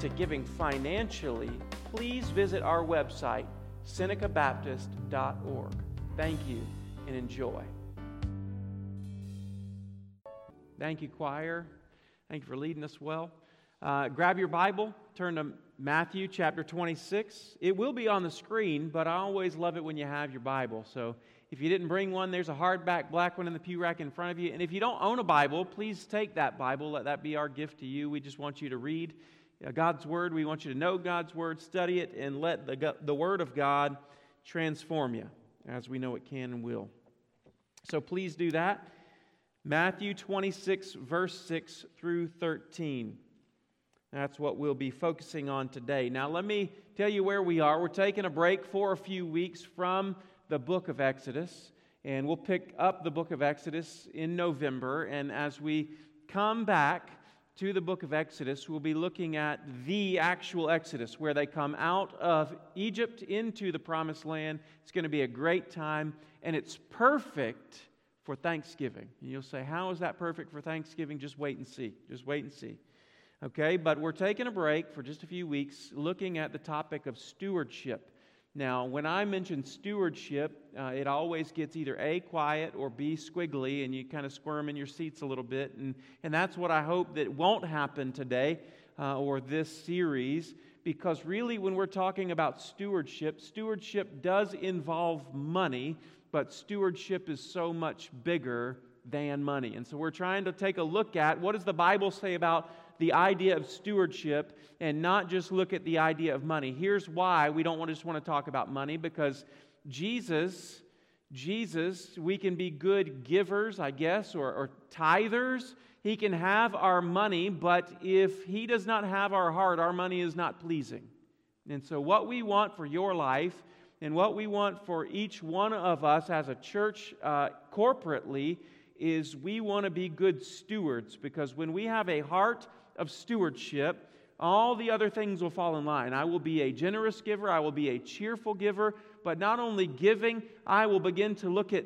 to giving financially, please visit our website, senecabaptist.org. Thank you and enjoy. Thank you, choir. Thank you for leading us well. Uh, grab your Bible, turn to Matthew chapter 26. It will be on the screen, but I always love it when you have your Bible. So if you didn't bring one, there's a hardback black one in the pew rack in front of you. And if you don't own a Bible, please take that Bible. Let that be our gift to you. We just want you to read God's Word. We want you to know God's Word, study it, and let the, the Word of God transform you as we know it can and will. So please do that. Matthew 26, verse 6 through 13. That's what we'll be focusing on today. Now, let me tell you where we are. We're taking a break for a few weeks from the book of Exodus, and we'll pick up the book of Exodus in November. And as we come back to the book of Exodus, we'll be looking at the actual Exodus, where they come out of Egypt into the promised land. It's going to be a great time, and it's perfect for Thanksgiving. And you'll say, How is that perfect for Thanksgiving? Just wait and see. Just wait and see. Okay, but we're taking a break for just a few weeks looking at the topic of stewardship. Now, when I mention stewardship, uh, it always gets either A, quiet, or B, squiggly, and you kind of squirm in your seats a little bit. And, and that's what I hope that won't happen today uh, or this series, because really, when we're talking about stewardship, stewardship does involve money, but stewardship is so much bigger than money. And so we're trying to take a look at what does the Bible say about the idea of stewardship and not just look at the idea of money. Here's why we don't want to just want to talk about money because Jesus, Jesus, we can be good givers, I guess, or, or tithers. He can have our money, but if He does not have our heart, our money is not pleasing. And so, what we want for your life and what we want for each one of us as a church uh, corporately is we want to be good stewards because when we have a heart of stewardship, all the other things will fall in line. I will be a generous giver, I will be a cheerful giver, but not only giving, I will begin to look at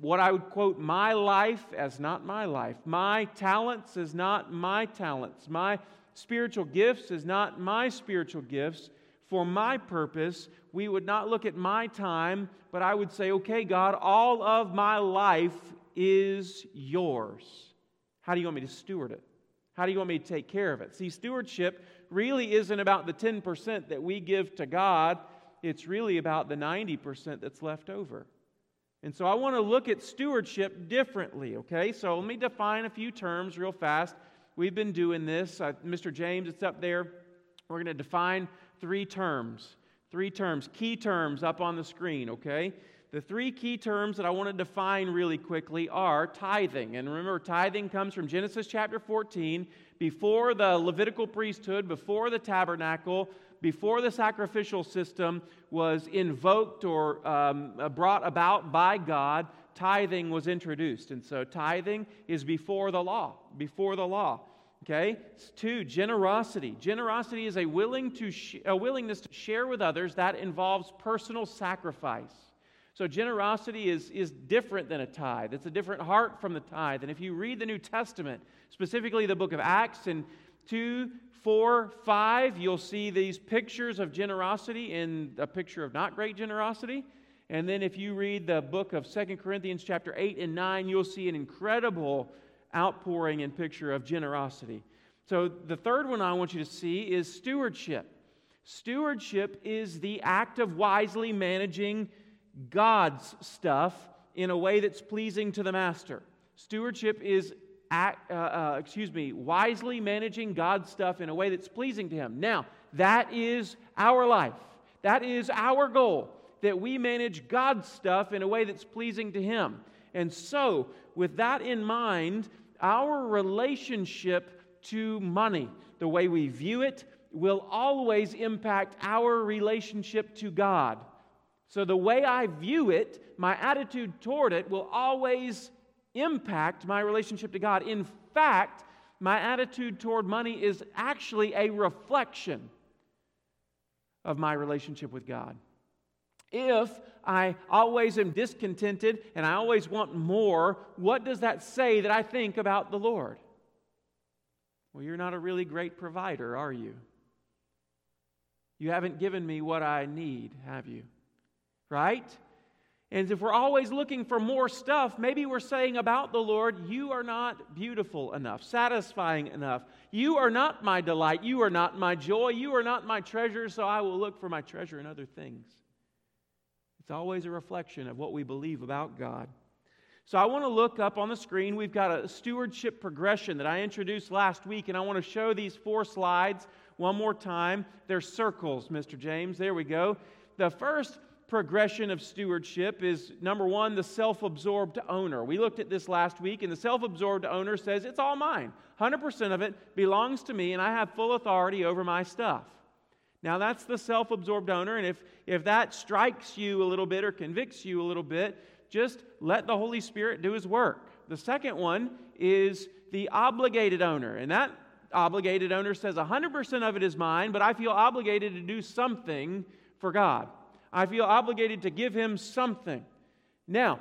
what I would quote my life as not my life, my talents as not my talents, my spiritual gifts as not my spiritual gifts. For my purpose, we would not look at my time, but I would say, okay, God, all of my life is yours. How do you want me to steward it? How do you want me to take care of it? See, stewardship really isn't about the 10% that we give to God, it's really about the 90% that's left over. And so I want to look at stewardship differently, okay? So let me define a few terms real fast. We've been doing this. Uh, Mr. James, it's up there. We're going to define three terms. Three terms, key terms up on the screen, okay? The three key terms that I want to define really quickly are tithing. And remember, tithing comes from Genesis chapter 14. Before the Levitical priesthood, before the tabernacle, before the sacrificial system was invoked or um, uh, brought about by God, tithing was introduced. And so tithing is before the law, before the law. Okay? Two, generosity. Generosity is a, willing to sh- a willingness to share with others that involves personal sacrifice. So generosity is, is different than a tithe. It's a different heart from the tithe. And if you read the New Testament, specifically the book of Acts and 2, 4, 5, you'll see these pictures of generosity in a picture of not great generosity. And then if you read the book of Second Corinthians chapter 8 and 9, you'll see an incredible outpouring and picture of generosity. So the third one I want you to see is stewardship. Stewardship is the act of wisely managing God's stuff in a way that's pleasing to the master. Stewardship is, uh, uh, excuse me, wisely managing God's stuff in a way that's pleasing to Him. Now, that is our life. That is our goal, that we manage God's stuff in a way that's pleasing to Him. And so, with that in mind, our relationship to money, the way we view it, will always impact our relationship to God. So, the way I view it, my attitude toward it, will always impact my relationship to God. In fact, my attitude toward money is actually a reflection of my relationship with God. If I always am discontented and I always want more, what does that say that I think about the Lord? Well, you're not a really great provider, are you? You haven't given me what I need, have you? Right? And if we're always looking for more stuff, maybe we're saying about the Lord, You are not beautiful enough, satisfying enough. You are not my delight. You are not my joy. You are not my treasure, so I will look for my treasure in other things. It's always a reflection of what we believe about God. So I want to look up on the screen. We've got a stewardship progression that I introduced last week, and I want to show these four slides one more time. They're circles, Mr. James. There we go. The first progression of stewardship is number one, the self absorbed owner. We looked at this last week, and the self absorbed owner says, It's all mine. 100% of it belongs to me, and I have full authority over my stuff. Now, that's the self absorbed owner, and if, if that strikes you a little bit or convicts you a little bit, just let the Holy Spirit do his work. The second one is the obligated owner, and that obligated owner says 100% of it is mine, but I feel obligated to do something for God. I feel obligated to give him something. Now,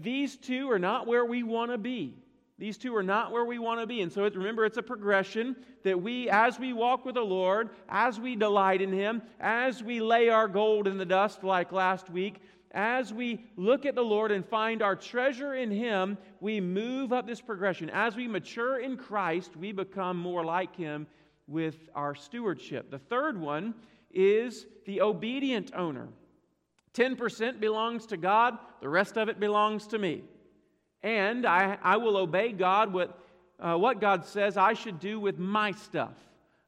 these two are not where we want to be. These two are not where we want to be. And so remember, it's a progression that we, as we walk with the Lord, as we delight in Him, as we lay our gold in the dust like last week, as we look at the Lord and find our treasure in Him, we move up this progression. As we mature in Christ, we become more like Him with our stewardship. The third one is the obedient owner. 10% belongs to God, the rest of it belongs to me. And I, I will obey God with uh, what God says I should do with my stuff.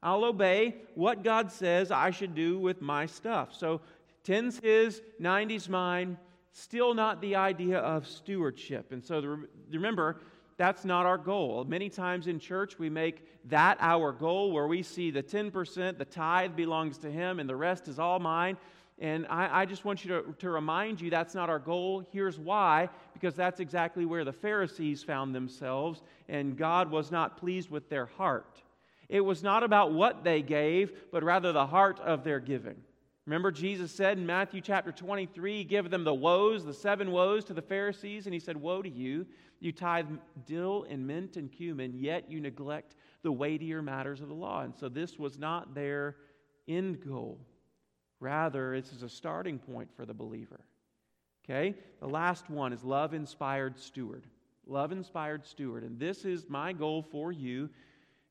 I'll obey what God says I should do with my stuff. So 10's his, 90's mine, still not the idea of stewardship. And so the, remember, that's not our goal. Many times in church, we make that our goal where we see the 10%, the tithe belongs to Him, and the rest is all mine. And I, I just want you to, to remind you that's not our goal. Here's why because that's exactly where the Pharisees found themselves, and God was not pleased with their heart. It was not about what they gave, but rather the heart of their giving. Remember, Jesus said in Matthew chapter 23, Give them the woes, the seven woes to the Pharisees, and He said, Woe to you! You tithe dill and mint and cumin, yet you neglect the weightier matters of the law. And so this was not their end goal. Rather, this is a starting point for the believer. Okay? The last one is love inspired steward. Love inspired steward. And this is my goal for you.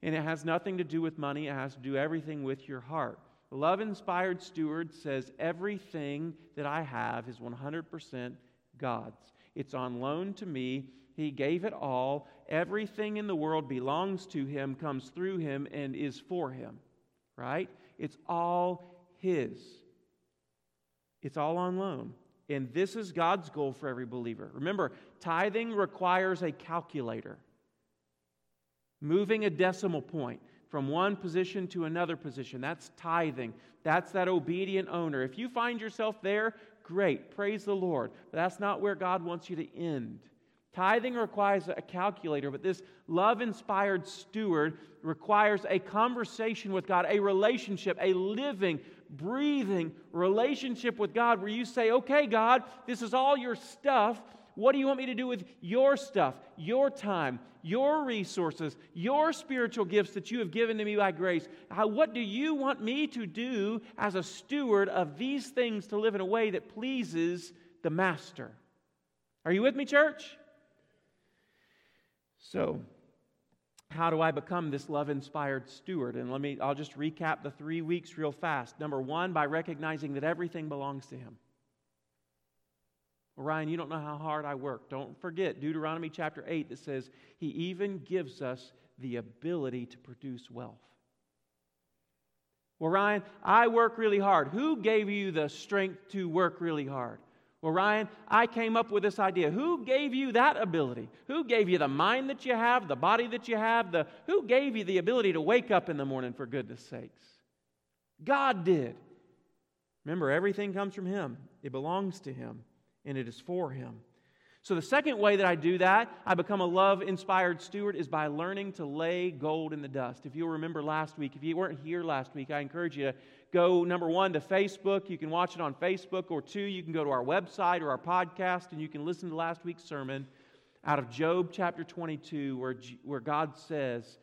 And it has nothing to do with money, it has to do everything with your heart. Love inspired steward says, Everything that I have is 100% God's. It's on loan to me. He gave it all. Everything in the world belongs to Him, comes through Him, and is for Him. Right? It's all His. It's all on loan. And this is God's goal for every believer. Remember, tithing requires a calculator, moving a decimal point from one position to another position. That's tithing. That's that obedient owner. If you find yourself there, great. Praise the Lord. But that's not where God wants you to end. Tithing requires a calculator, but this love inspired steward requires a conversation with God, a relationship, a living, breathing relationship with God where you say, Okay, God, this is all your stuff. What do you want me to do with your stuff, your time, your resources, your spiritual gifts that you have given to me by grace? How, what do you want me to do as a steward of these things to live in a way that pleases the Master? Are you with me, church? So, how do I become this love inspired steward? And let me, I'll just recap the three weeks real fast. Number one, by recognizing that everything belongs to Him. Ryan, you don't know how hard I work. Don't forget Deuteronomy chapter 8 that says He even gives us the ability to produce wealth. Well, Ryan, I work really hard. Who gave you the strength to work really hard? Well, Ryan, I came up with this idea. Who gave you that ability? Who gave you the mind that you have, the body that you have? The, who gave you the ability to wake up in the morning, for goodness sakes? God did. Remember, everything comes from Him, it belongs to Him, and it is for Him. So, the second way that I do that, I become a love inspired steward, is by learning to lay gold in the dust. If you'll remember last week, if you weren't here last week, I encourage you to go, number one, to Facebook. You can watch it on Facebook, or two, you can go to our website or our podcast and you can listen to last week's sermon out of Job chapter 22, where, where God says,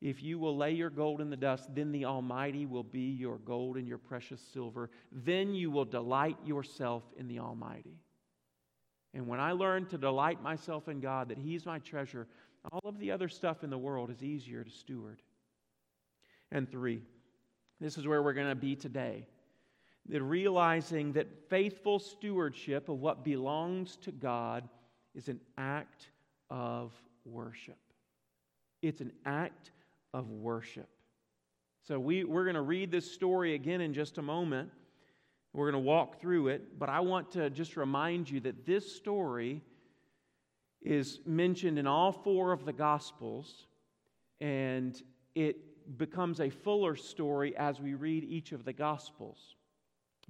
If you will lay your gold in the dust, then the Almighty will be your gold and your precious silver. Then you will delight yourself in the Almighty. And when I learn to delight myself in God, that He's my treasure, all of the other stuff in the world is easier to steward. And three, this is where we're going to be today. That realizing that faithful stewardship of what belongs to God is an act of worship. It's an act of worship. So we, we're going to read this story again in just a moment. We're going to walk through it, but I want to just remind you that this story is mentioned in all four of the Gospels, and it becomes a fuller story as we read each of the Gospels.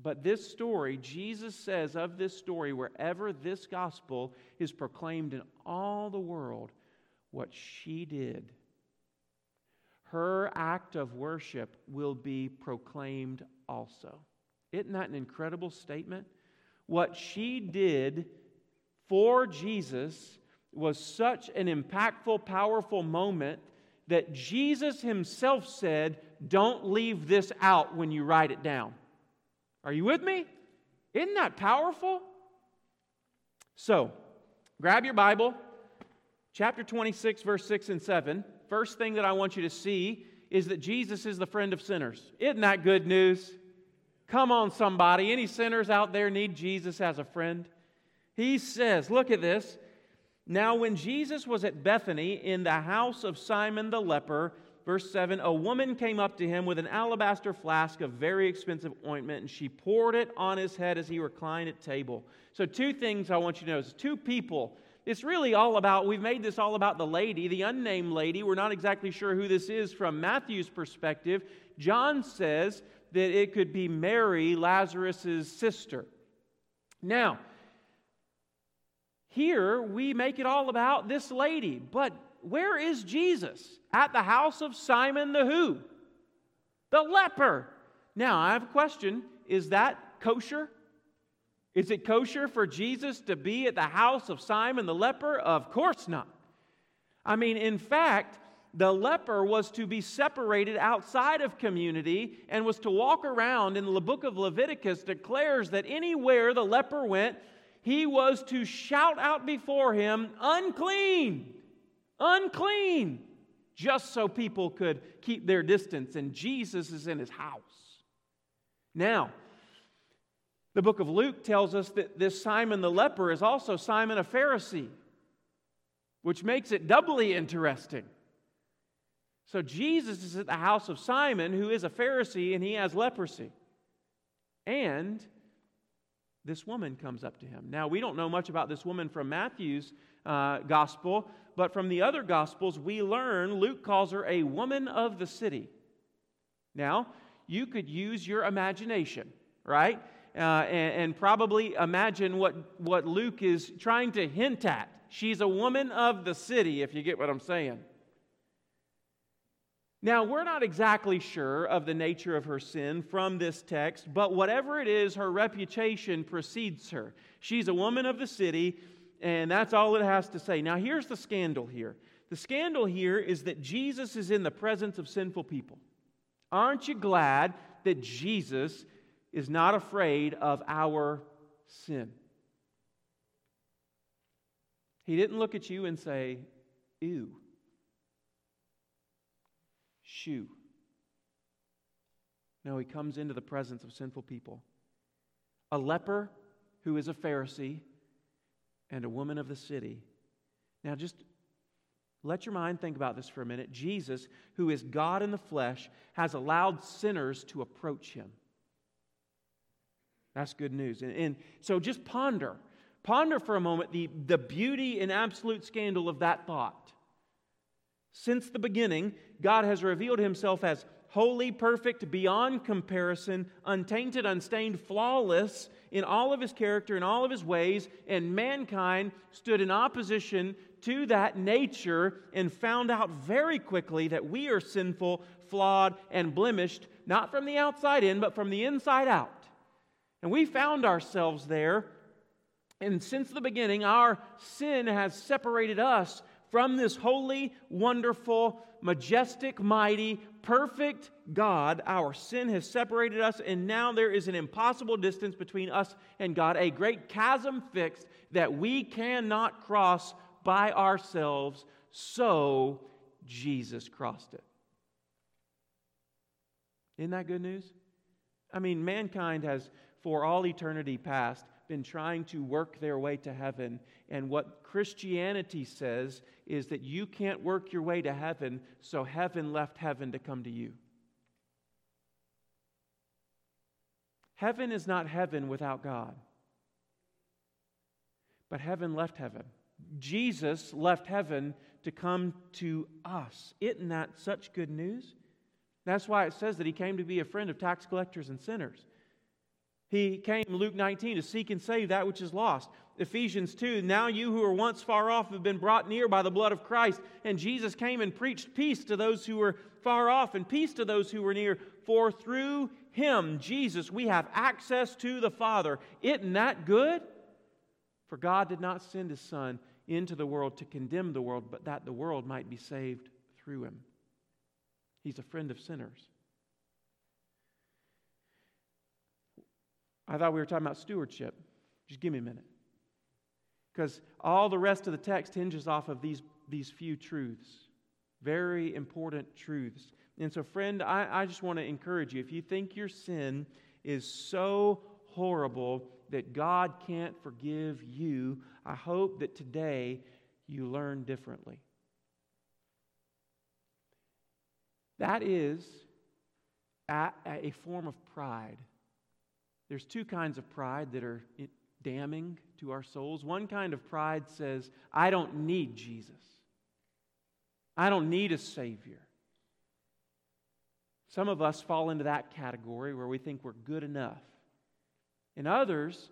But this story, Jesus says of this story, wherever this gospel is proclaimed in all the world, what she did, her act of worship will be proclaimed also. Isn't that an incredible statement? What she did for Jesus was such an impactful, powerful moment that Jesus himself said, Don't leave this out when you write it down. Are you with me? Isn't that powerful? So, grab your Bible, chapter 26, verse 6 and 7. First thing that I want you to see is that Jesus is the friend of sinners. Isn't that good news? Come on, somebody. Any sinners out there need Jesus as a friend? He says, look at this. Now, when Jesus was at Bethany in the house of Simon the leper, verse 7 a woman came up to him with an alabaster flask of very expensive ointment, and she poured it on his head as he reclined at table. So, two things I want you to notice two people. It's really all about, we've made this all about the lady, the unnamed lady. We're not exactly sure who this is from Matthew's perspective. John says that it could be Mary, Lazarus' sister. Now, here we make it all about this lady, but where is Jesus? At the house of Simon the who? The leper. Now, I have a question. Is that kosher? Is it kosher for Jesus to be at the house of Simon the leper? Of course not. I mean, in fact, the leper was to be separated outside of community and was to walk around And the book of Leviticus declares that anywhere the leper went, he was to shout out before him, unclean, unclean, just so people could keep their distance. And Jesus is in his house. Now, the book of Luke tells us that this Simon the leper is also Simon a Pharisee, which makes it doubly interesting. So Jesus is at the house of Simon, who is a Pharisee, and he has leprosy. And this woman comes up to him. Now, we don't know much about this woman from Matthew's uh, gospel, but from the other gospels, we learn Luke calls her a woman of the city. Now, you could use your imagination, right? Uh, and, and probably imagine what, what Luke is trying to hint at. She's a woman of the city, if you get what I'm saying. Now, we're not exactly sure of the nature of her sin from this text, but whatever it is, her reputation precedes her. She's a woman of the city, and that's all it has to say. Now, here's the scandal here the scandal here is that Jesus is in the presence of sinful people. Aren't you glad that Jesus is not afraid of our sin? He didn't look at you and say, Ew shoe. No, he comes into the presence of sinful people. A leper who is a Pharisee and a woman of the city. Now, just let your mind think about this for a minute. Jesus, who is God in the flesh, has allowed sinners to approach him. That's good news. And, and, so just ponder. Ponder for a moment the, the beauty and absolute scandal of that thought. Since the beginning, God has revealed himself as holy, perfect, beyond comparison, untainted, unstained, flawless in all of his character and all of his ways, and mankind stood in opposition to that nature and found out very quickly that we are sinful, flawed, and blemished, not from the outside in, but from the inside out. And we found ourselves there. And since the beginning, our sin has separated us from this holy, wonderful, majestic, mighty, perfect God. Our sin has separated us, and now there is an impossible distance between us and God, a great chasm fixed that we cannot cross by ourselves. So Jesus crossed it. Isn't that good news? I mean, mankind has, for all eternity past, been trying to work their way to heaven. And what Christianity says is that you can't work your way to heaven, so heaven left heaven to come to you. Heaven is not heaven without God. But heaven left heaven. Jesus left heaven to come to us. Isn't that such good news? That's why it says that he came to be a friend of tax collectors and sinners. He came, Luke 19, to seek and save that which is lost. Ephesians 2, now you who were once far off have been brought near by the blood of Christ. And Jesus came and preached peace to those who were far off and peace to those who were near. For through him, Jesus, we have access to the Father. Isn't that good? For God did not send his Son into the world to condemn the world, but that the world might be saved through him. He's a friend of sinners. I thought we were talking about stewardship. Just give me a minute. Because all the rest of the text hinges off of these, these few truths. Very important truths. And so, friend, I, I just want to encourage you if you think your sin is so horrible that God can't forgive you, I hope that today you learn differently. That is a, a form of pride. There's two kinds of pride that are damning to our souls. One kind of pride says, I don't need Jesus, I don't need a Savior. Some of us fall into that category where we think we're good enough. And others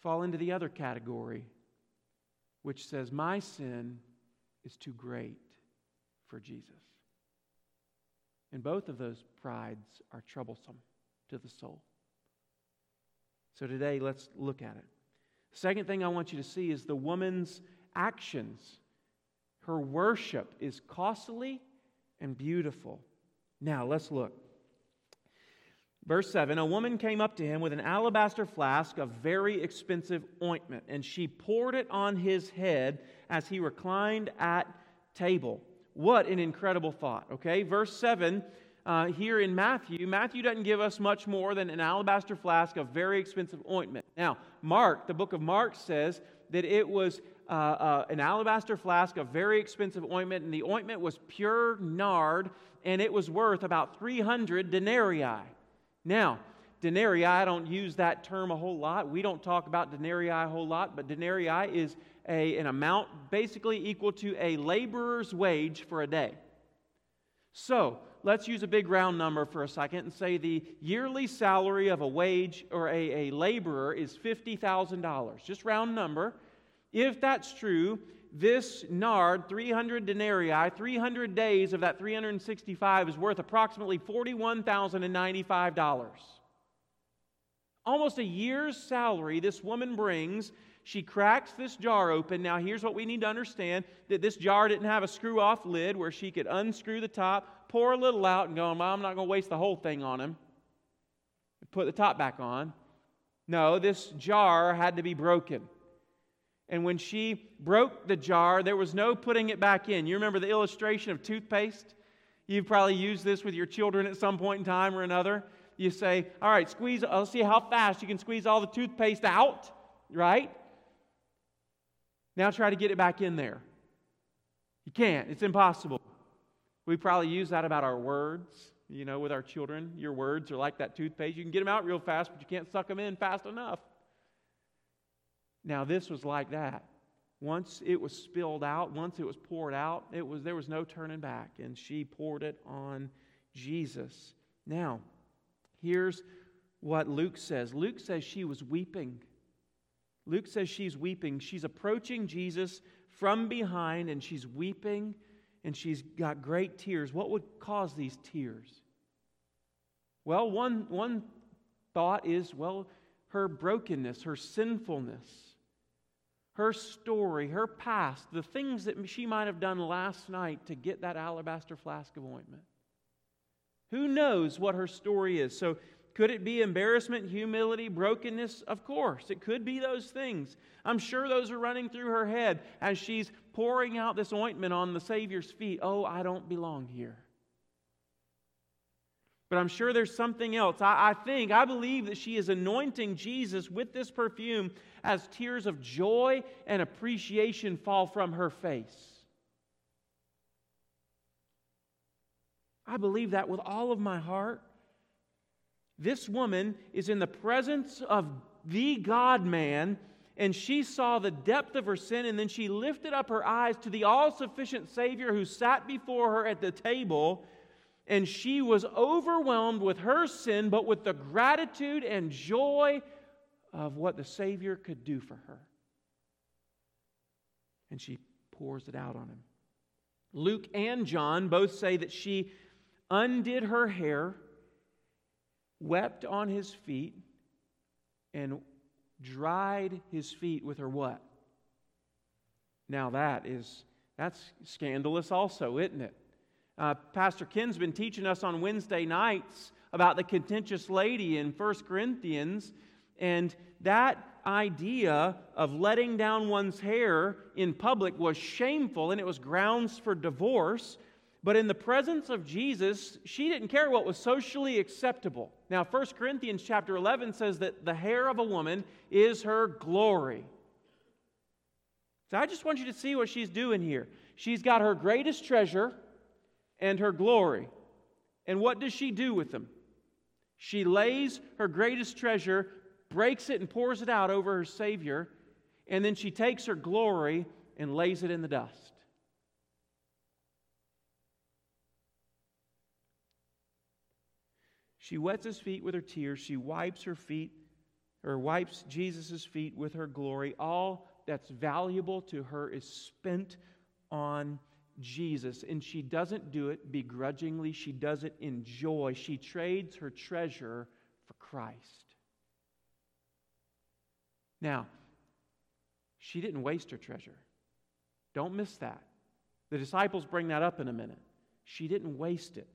fall into the other category, which says, My sin is too great for Jesus. And both of those prides are troublesome to the soul. So today, let's look at it. Second thing I want you to see is the woman's actions. Her worship is costly and beautiful. Now, let's look. Verse 7 A woman came up to him with an alabaster flask of very expensive ointment, and she poured it on his head as he reclined at table. What an incredible thought, okay? Verse 7 uh, here in Matthew, Matthew doesn't give us much more than an alabaster flask of very expensive ointment. Now, Mark, the book of Mark says that it was uh, uh, an alabaster flask of very expensive ointment, and the ointment was pure nard, and it was worth about 300 denarii. Now, denarii, I don't use that term a whole lot. We don't talk about denarii a whole lot, but denarii is a, an amount basically equal to a laborer's wage for a day. So, let's use a big round number for a second and say the yearly salary of a wage or a, a laborer is $50,000. Just round number. If that's true, this nard, 300 denarii, 300 days of that 365 is worth approximately $41,095. Almost a year's salary this woman brings. She cracks this jar open. Now, here's what we need to understand that this jar didn't have a screw off lid where she could unscrew the top, pour a little out and go, well, I'm not going to waste the whole thing on him. Put the top back on. No, this jar had to be broken. And when she broke the jar, there was no putting it back in. You remember the illustration of toothpaste? You've probably used this with your children at some point in time or another. You say, All right, squeeze, I'll see how fast you can squeeze all the toothpaste out, right? Now try to get it back in there. You can't, it's impossible. We probably use that about our words, you know, with our children. Your words are like that toothpaste. You can get them out real fast, but you can't suck them in fast enough. Now, this was like that. Once it was spilled out, once it was poured out, it was, there was no turning back. And she poured it on Jesus. Now, here's what Luke says Luke says she was weeping. Luke says she's weeping. She's approaching Jesus from behind and she's weeping and she's got great tears. What would cause these tears? Well, one, one thought is, well, her brokenness, her sinfulness, her story, her past, the things that she might have done last night to get that alabaster flask of ointment. Who knows what her story is? So, could it be embarrassment, humility, brokenness? Of course, it could be those things. I'm sure those are running through her head as she's pouring out this ointment on the Savior's feet. Oh, I don't belong here. But I'm sure there's something else. I, I, think, I believe that she is anointing Jesus with this perfume as tears of joy and appreciation fall from her face. I believe that with all of my heart. This woman is in the presence of the God man, and she saw the depth of her sin, and then she lifted up her eyes to the all sufficient Savior who sat before her at the table and she was overwhelmed with her sin, but with the gratitude and joy of what the Savior could do for her. And she pours it out on him. Luke and John both say that she undid her hair, wept on his feet, and dried his feet with her what? Now that is that's scandalous also, isn't it? Uh, Pastor Ken's been teaching us on Wednesday nights about the contentious lady in 1 Corinthians, and that idea of letting down one's hair in public was shameful and it was grounds for divorce. But in the presence of Jesus, she didn't care what was socially acceptable. Now, 1 Corinthians chapter 11 says that the hair of a woman is her glory. So I just want you to see what she's doing here. She's got her greatest treasure, and her glory. And what does she do with them? She lays her greatest treasure, breaks it, and pours it out over her Savior, and then she takes her glory and lays it in the dust. She wets his feet with her tears. She wipes her feet, or wipes Jesus' feet with her glory. All that's valuable to her is spent on Jesus, and she doesn't do it begrudgingly, she does it in joy. She trades her treasure for Christ. Now, she didn't waste her treasure. Don't miss that. The disciples bring that up in a minute. She didn't waste it.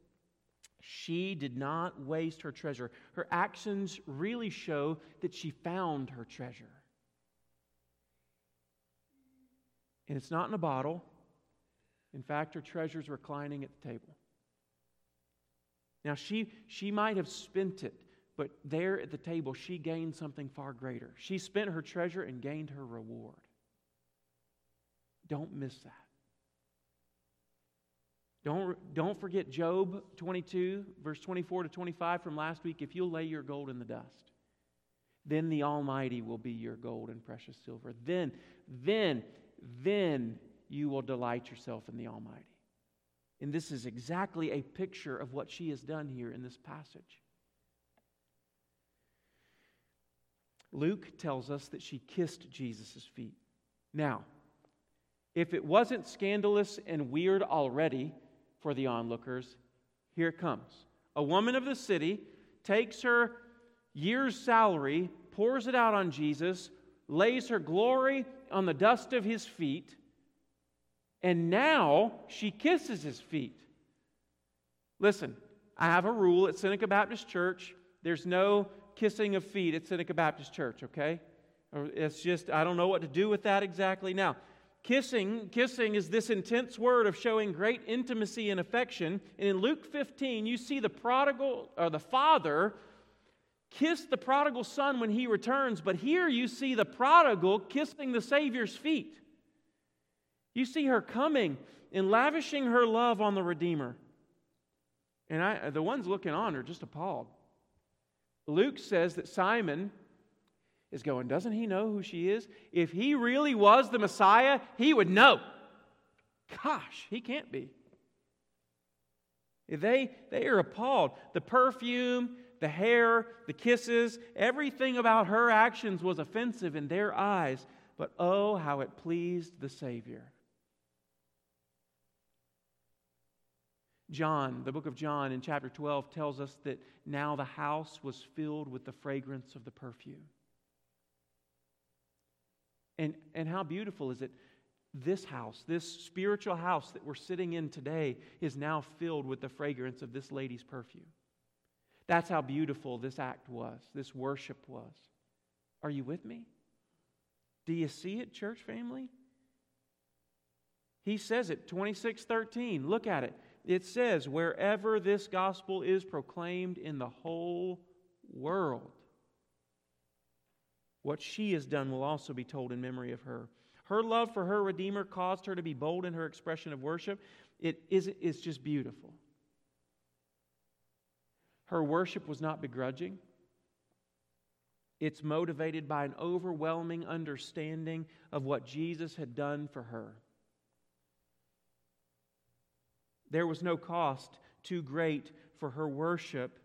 She did not waste her treasure. Her actions really show that she found her treasure. And it's not in a bottle, in fact, her treasure's reclining at the table. Now, she, she might have spent it, but there at the table, she gained something far greater. She spent her treasure and gained her reward. Don't miss that. Don't, don't forget Job 22, verse 24 to 25 from last week. If you'll lay your gold in the dust, then the Almighty will be your gold and precious silver. Then, then, then you will delight yourself in the Almighty. And this is exactly a picture of what she has done here in this passage. Luke tells us that she kissed Jesus' feet. Now, if it wasn't scandalous and weird already for the onlookers, here it comes. A woman of the city takes her year's salary, pours it out on Jesus, lays her glory on the dust of his feet, and now she kisses his feet. Listen, I have a rule at Seneca Baptist Church there's no kissing of feet at Seneca Baptist Church, okay? It's just, I don't know what to do with that exactly. Now, kissing, kissing is this intense word of showing great intimacy and affection. And in Luke 15, you see the prodigal, or the father, kiss the prodigal son when he returns, but here you see the prodigal kissing the Savior's feet. You see her coming and lavishing her love on the Redeemer. And I, the ones looking on are just appalled. Luke says that Simon is going, Doesn't he know who she is? If he really was the Messiah, he would know. Gosh, he can't be. They, they are appalled. The perfume, the hair, the kisses, everything about her actions was offensive in their eyes. But oh, how it pleased the Savior. John, the book of John in chapter 12 tells us that now the house was filled with the fragrance of the perfume. And, and how beautiful is it? This house, this spiritual house that we're sitting in today, is now filled with the fragrance of this lady's perfume. That's how beautiful this act was, this worship was. Are you with me? Do you see it, church family? He says it, 2613. Look at it. It says, wherever this gospel is proclaimed in the whole world, what she has done will also be told in memory of her. Her love for her Redeemer caused her to be bold in her expression of worship. It is it's just beautiful. Her worship was not begrudging. It's motivated by an overwhelming understanding of what Jesus had done for her. There was no cost too great for her worship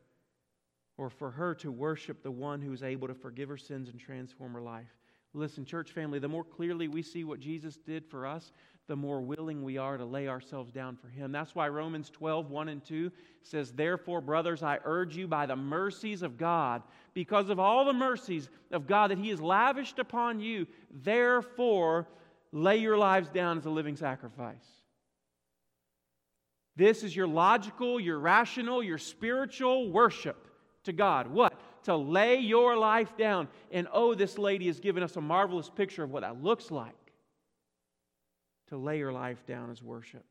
or for her to worship the one who is able to forgive her sins and transform her life. Listen, church family, the more clearly we see what Jesus did for us, the more willing we are to lay ourselves down for him. That's why Romans 12, 1 and 2 says, Therefore, brothers, I urge you by the mercies of God, because of all the mercies of God that he has lavished upon you, therefore, lay your lives down as a living sacrifice. This is your logical, your rational, your spiritual worship to God. What? To lay your life down. And oh, this lady has given us a marvelous picture of what that looks like to lay your life down as worship.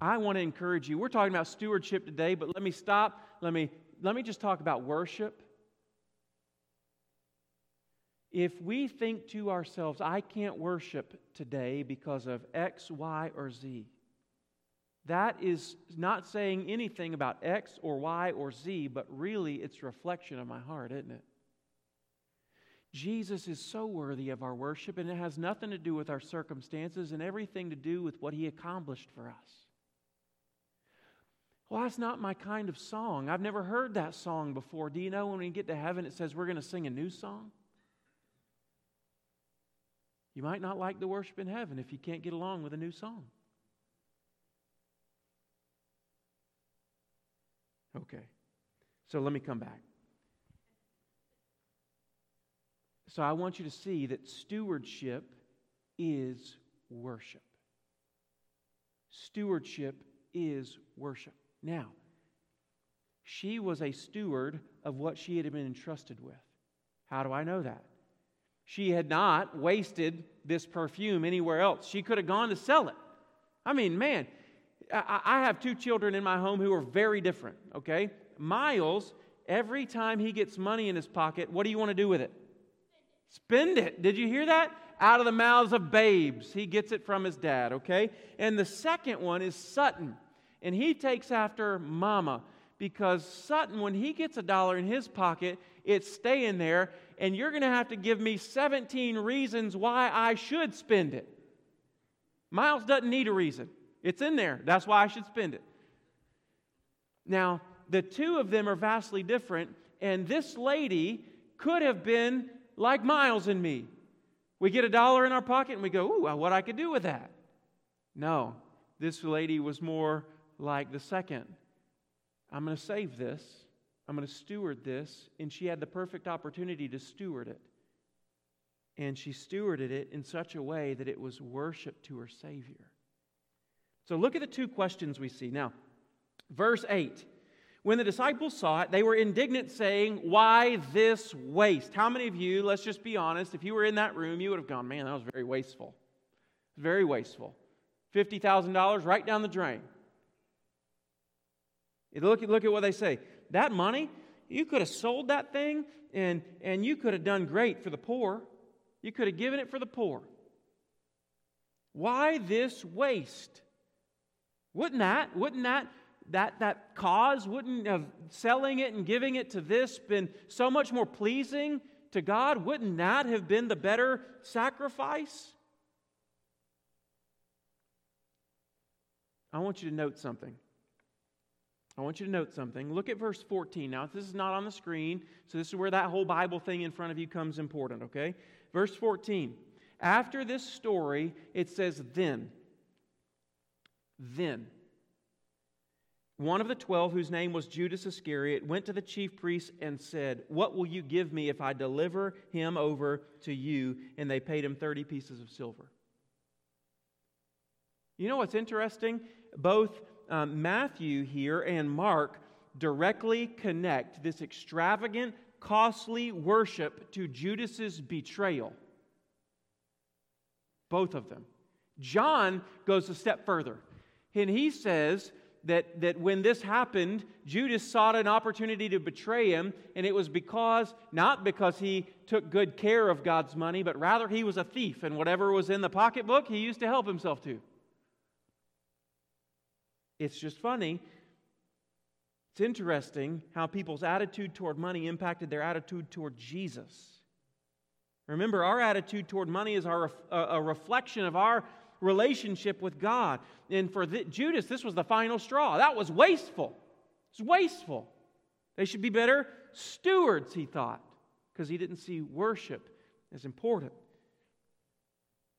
I want to encourage you. We're talking about stewardship today, but let me stop. Let me, let me just talk about worship. If we think to ourselves, I can't worship today because of X, Y, or Z, that is not saying anything about X or Y or Z, but really it's reflection of my heart, isn't it? Jesus is so worthy of our worship, and it has nothing to do with our circumstances and everything to do with what he accomplished for us. Well, that's not my kind of song. I've never heard that song before. Do you know when we get to heaven, it says we're going to sing a new song? You might not like the worship in heaven if you can't get along with a new song. Okay, so let me come back. So I want you to see that stewardship is worship. Stewardship is worship. Now, she was a steward of what she had been entrusted with. How do I know that? She had not wasted this perfume anywhere else. She could have gone to sell it. I mean, man, I have two children in my home who are very different, okay? Miles, every time he gets money in his pocket, what do you want to do with it? Spend it. Did you hear that? Out of the mouths of babes. He gets it from his dad, okay? And the second one is Sutton. And he takes after mama because Sutton, when he gets a dollar in his pocket, it's staying there, and you're going to have to give me 17 reasons why I should spend it. Miles doesn't need a reason, it's in there. That's why I should spend it. Now, the two of them are vastly different, and this lady could have been like Miles and me. We get a dollar in our pocket and we go, Ooh, what I could do with that. No, this lady was more like the second. I'm going to save this. I'm going to steward this. And she had the perfect opportunity to steward it. And she stewarded it in such a way that it was worship to her Savior. So look at the two questions we see. Now, verse 8 when the disciples saw it, they were indignant, saying, Why this waste? How many of you, let's just be honest, if you were in that room, you would have gone, Man, that was very wasteful. Very wasteful. $50,000 right down the drain. Look, look at what they say. That money, you could have sold that thing and, and you could have done great for the poor. You could have given it for the poor. Why this waste? Wouldn't that, wouldn't that that, that cause wouldn't have selling it and giving it to this been so much more pleasing to God? Wouldn't that have been the better sacrifice? I want you to note something. I want you to note something. Look at verse 14. Now, this is not on the screen, so this is where that whole Bible thing in front of you comes important, okay? Verse 14. After this story, it says, then. Then. One of the twelve, whose name was Judas Iscariot, went to the chief priests and said, What will you give me if I deliver him over to you? And they paid him 30 pieces of silver. You know what's interesting? Both um, Matthew here and Mark directly connect this extravagant, costly worship to Judas's betrayal. Both of them. John goes a step further, and he says that, that when this happened, Judas sought an opportunity to betray him, and it was because, not because he took good care of God's money, but rather he was a thief, and whatever was in the pocketbook, he used to help himself to. It's just funny. It's interesting how people's attitude toward money impacted their attitude toward Jesus. Remember, our attitude toward money is our, a reflection of our relationship with God. And for the, Judas, this was the final straw. That was wasteful. It's wasteful. They should be better stewards, he thought, because he didn't see worship as important.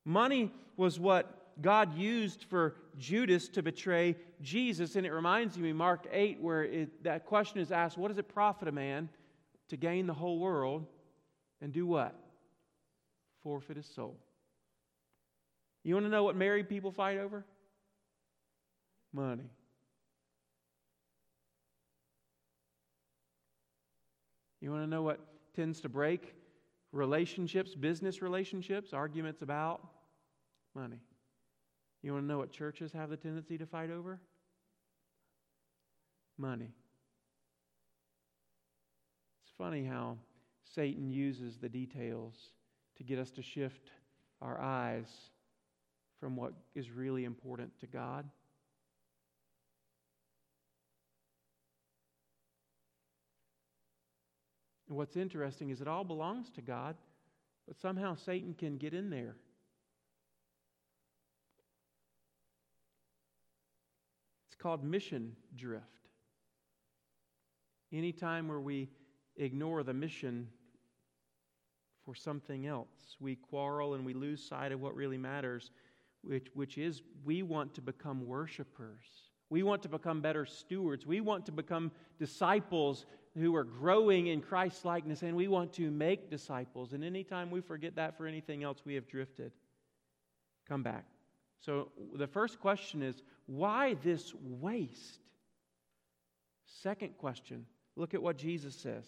Money was what God used for Judas to betray Jesus. And it reminds me, Mark 8, where it, that question is asked what does it profit a man to gain the whole world and do what? Forfeit his soul. You want to know what married people fight over? Money. You want to know what tends to break relationships, business relationships, arguments about money? You want to know what churches have the tendency to fight over? Money. It's funny how Satan uses the details to get us to shift our eyes from what is really important to God. And what's interesting is it all belongs to God, but somehow Satan can get in there It's called mission drift. Anytime where we ignore the mission for something else, we quarrel and we lose sight of what really matters, which, which is we want to become worshipers. We want to become better stewards. We want to become disciples who are growing in Christ's likeness, and we want to make disciples. And anytime we forget that for anything else, we have drifted. Come back. So the first question is why this waste? Second question look at what Jesus says.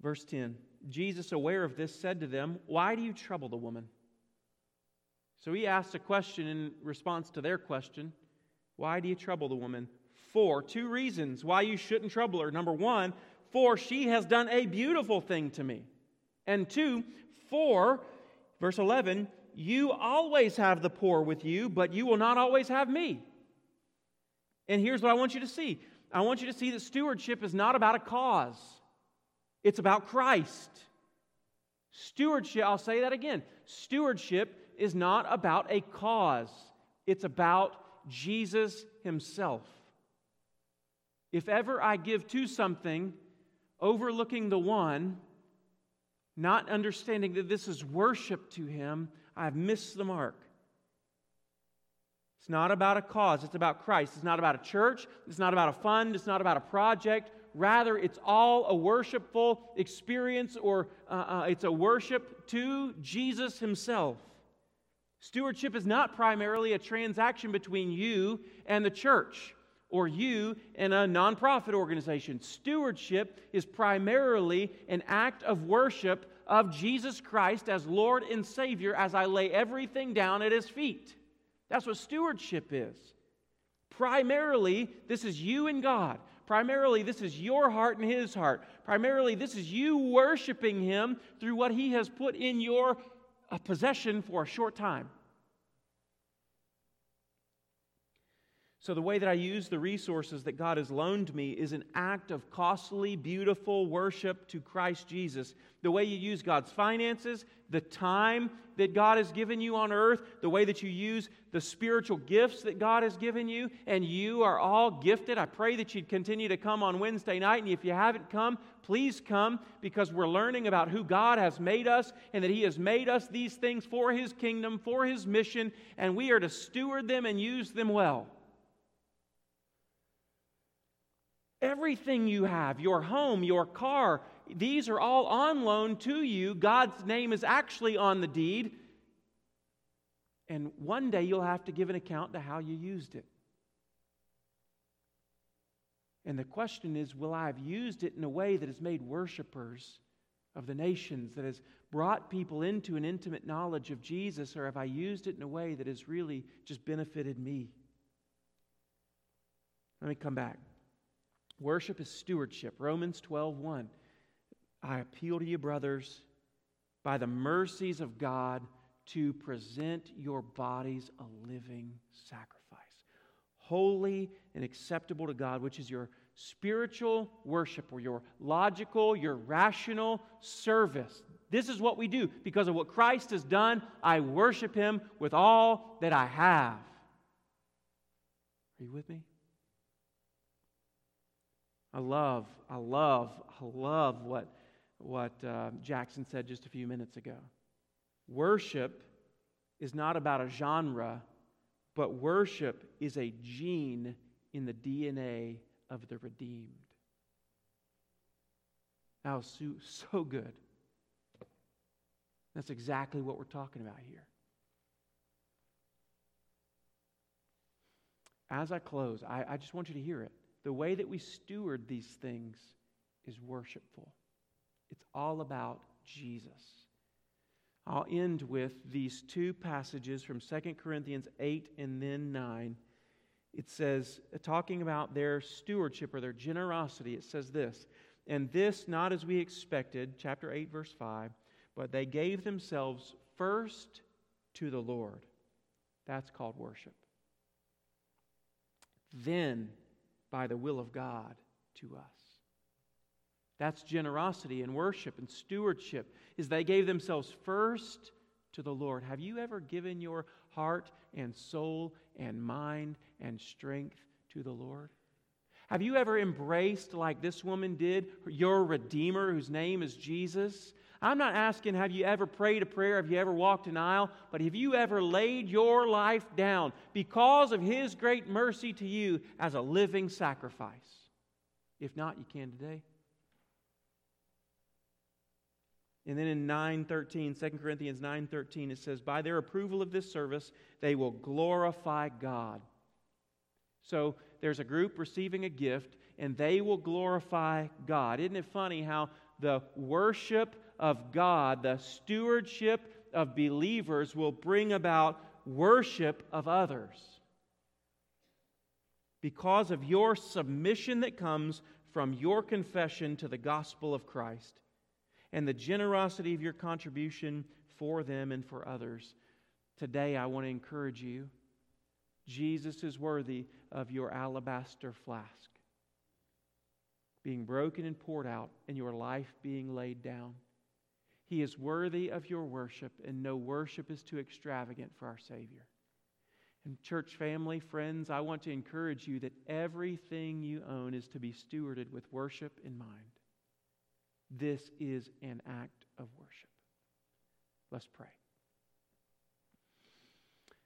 Verse 10 Jesus, aware of this, said to them, Why do you trouble the woman? So he asked a question in response to their question Why do you trouble the woman? For two reasons why you shouldn't trouble her. Number one, for she has done a beautiful thing to me. And two, for Verse 11, you always have the poor with you, but you will not always have me. And here's what I want you to see I want you to see that stewardship is not about a cause, it's about Christ. Stewardship, I'll say that again. Stewardship is not about a cause, it's about Jesus Himself. If ever I give to something, overlooking the one, not understanding that this is worship to Him, I've missed the mark. It's not about a cause, it's about Christ. It's not about a church, it's not about a fund, it's not about a project. Rather, it's all a worshipful experience or uh, uh, it's a worship to Jesus Himself. Stewardship is not primarily a transaction between you and the church or you and a nonprofit organization. Stewardship is primarily an act of worship of Jesus Christ as Lord and Savior as I lay everything down at His feet. That's what stewardship is. Primarily, this is you and God. Primarily, this is your heart and His heart. Primarily, this is you worshiping Him through what He has put in your uh, possession for a short time. So, the way that I use the resources that God has loaned me is an act of costly, beautiful worship to Christ Jesus. The way you use God's finances, the time that God has given you on earth, the way that you use the spiritual gifts that God has given you, and you are all gifted. I pray that you'd continue to come on Wednesday night. And if you haven't come, please come because we're learning about who God has made us and that He has made us these things for His kingdom, for His mission, and we are to steward them and use them well. Everything you have, your home, your car, these are all on loan to you. God's name is actually on the deed. And one day you'll have to give an account to how you used it. And the question is will I have used it in a way that has made worshipers of the nations, that has brought people into an intimate knowledge of Jesus, or have I used it in a way that has really just benefited me? Let me come back. Worship is stewardship. Romans 12, 1. I appeal to you, brothers, by the mercies of God, to present your bodies a living sacrifice, holy and acceptable to God, which is your spiritual worship or your logical, your rational service. This is what we do. Because of what Christ has done, I worship him with all that I have. Are you with me? I love, I love, I love what, what uh, Jackson said just a few minutes ago. Worship is not about a genre, but worship is a gene in the DNA of the redeemed. That was so, so good. That's exactly what we're talking about here. As I close, I, I just want you to hear it the way that we steward these things is worshipful. It's all about Jesus. I'll end with these two passages from 2 Corinthians 8 and then 9. It says, talking about their stewardship or their generosity, it says this, and this not as we expected, chapter 8, verse 5, but they gave themselves first to the Lord. That's called worship. Then by the will of God to us. That's generosity and worship and stewardship is they gave themselves first to the Lord. Have you ever given your heart and soul and mind and strength to the Lord? Have you ever embraced, like this woman did, your Redeemer whose name is Jesus? I'm not asking, have you ever prayed a prayer? Have you ever walked an aisle? But have you ever laid your life down because of His great mercy to you as a living sacrifice? If not, you can today. And then in 9:13, 2 Corinthians 9:13 it says by their approval of this service they will glorify God. So there's a group receiving a gift and they will glorify God. Isn't it funny how the worship of God, the stewardship of believers, will bring about worship of others. Because of your submission that comes from your confession to the gospel of Christ and the generosity of your contribution for them and for others. Today, I want to encourage you Jesus is worthy of your alabaster flask being broken and poured out, and your life being laid down. He is worthy of your worship, and no worship is too extravagant for our Savior. And, church family, friends, I want to encourage you that everything you own is to be stewarded with worship in mind. This is an act of worship. Let's pray.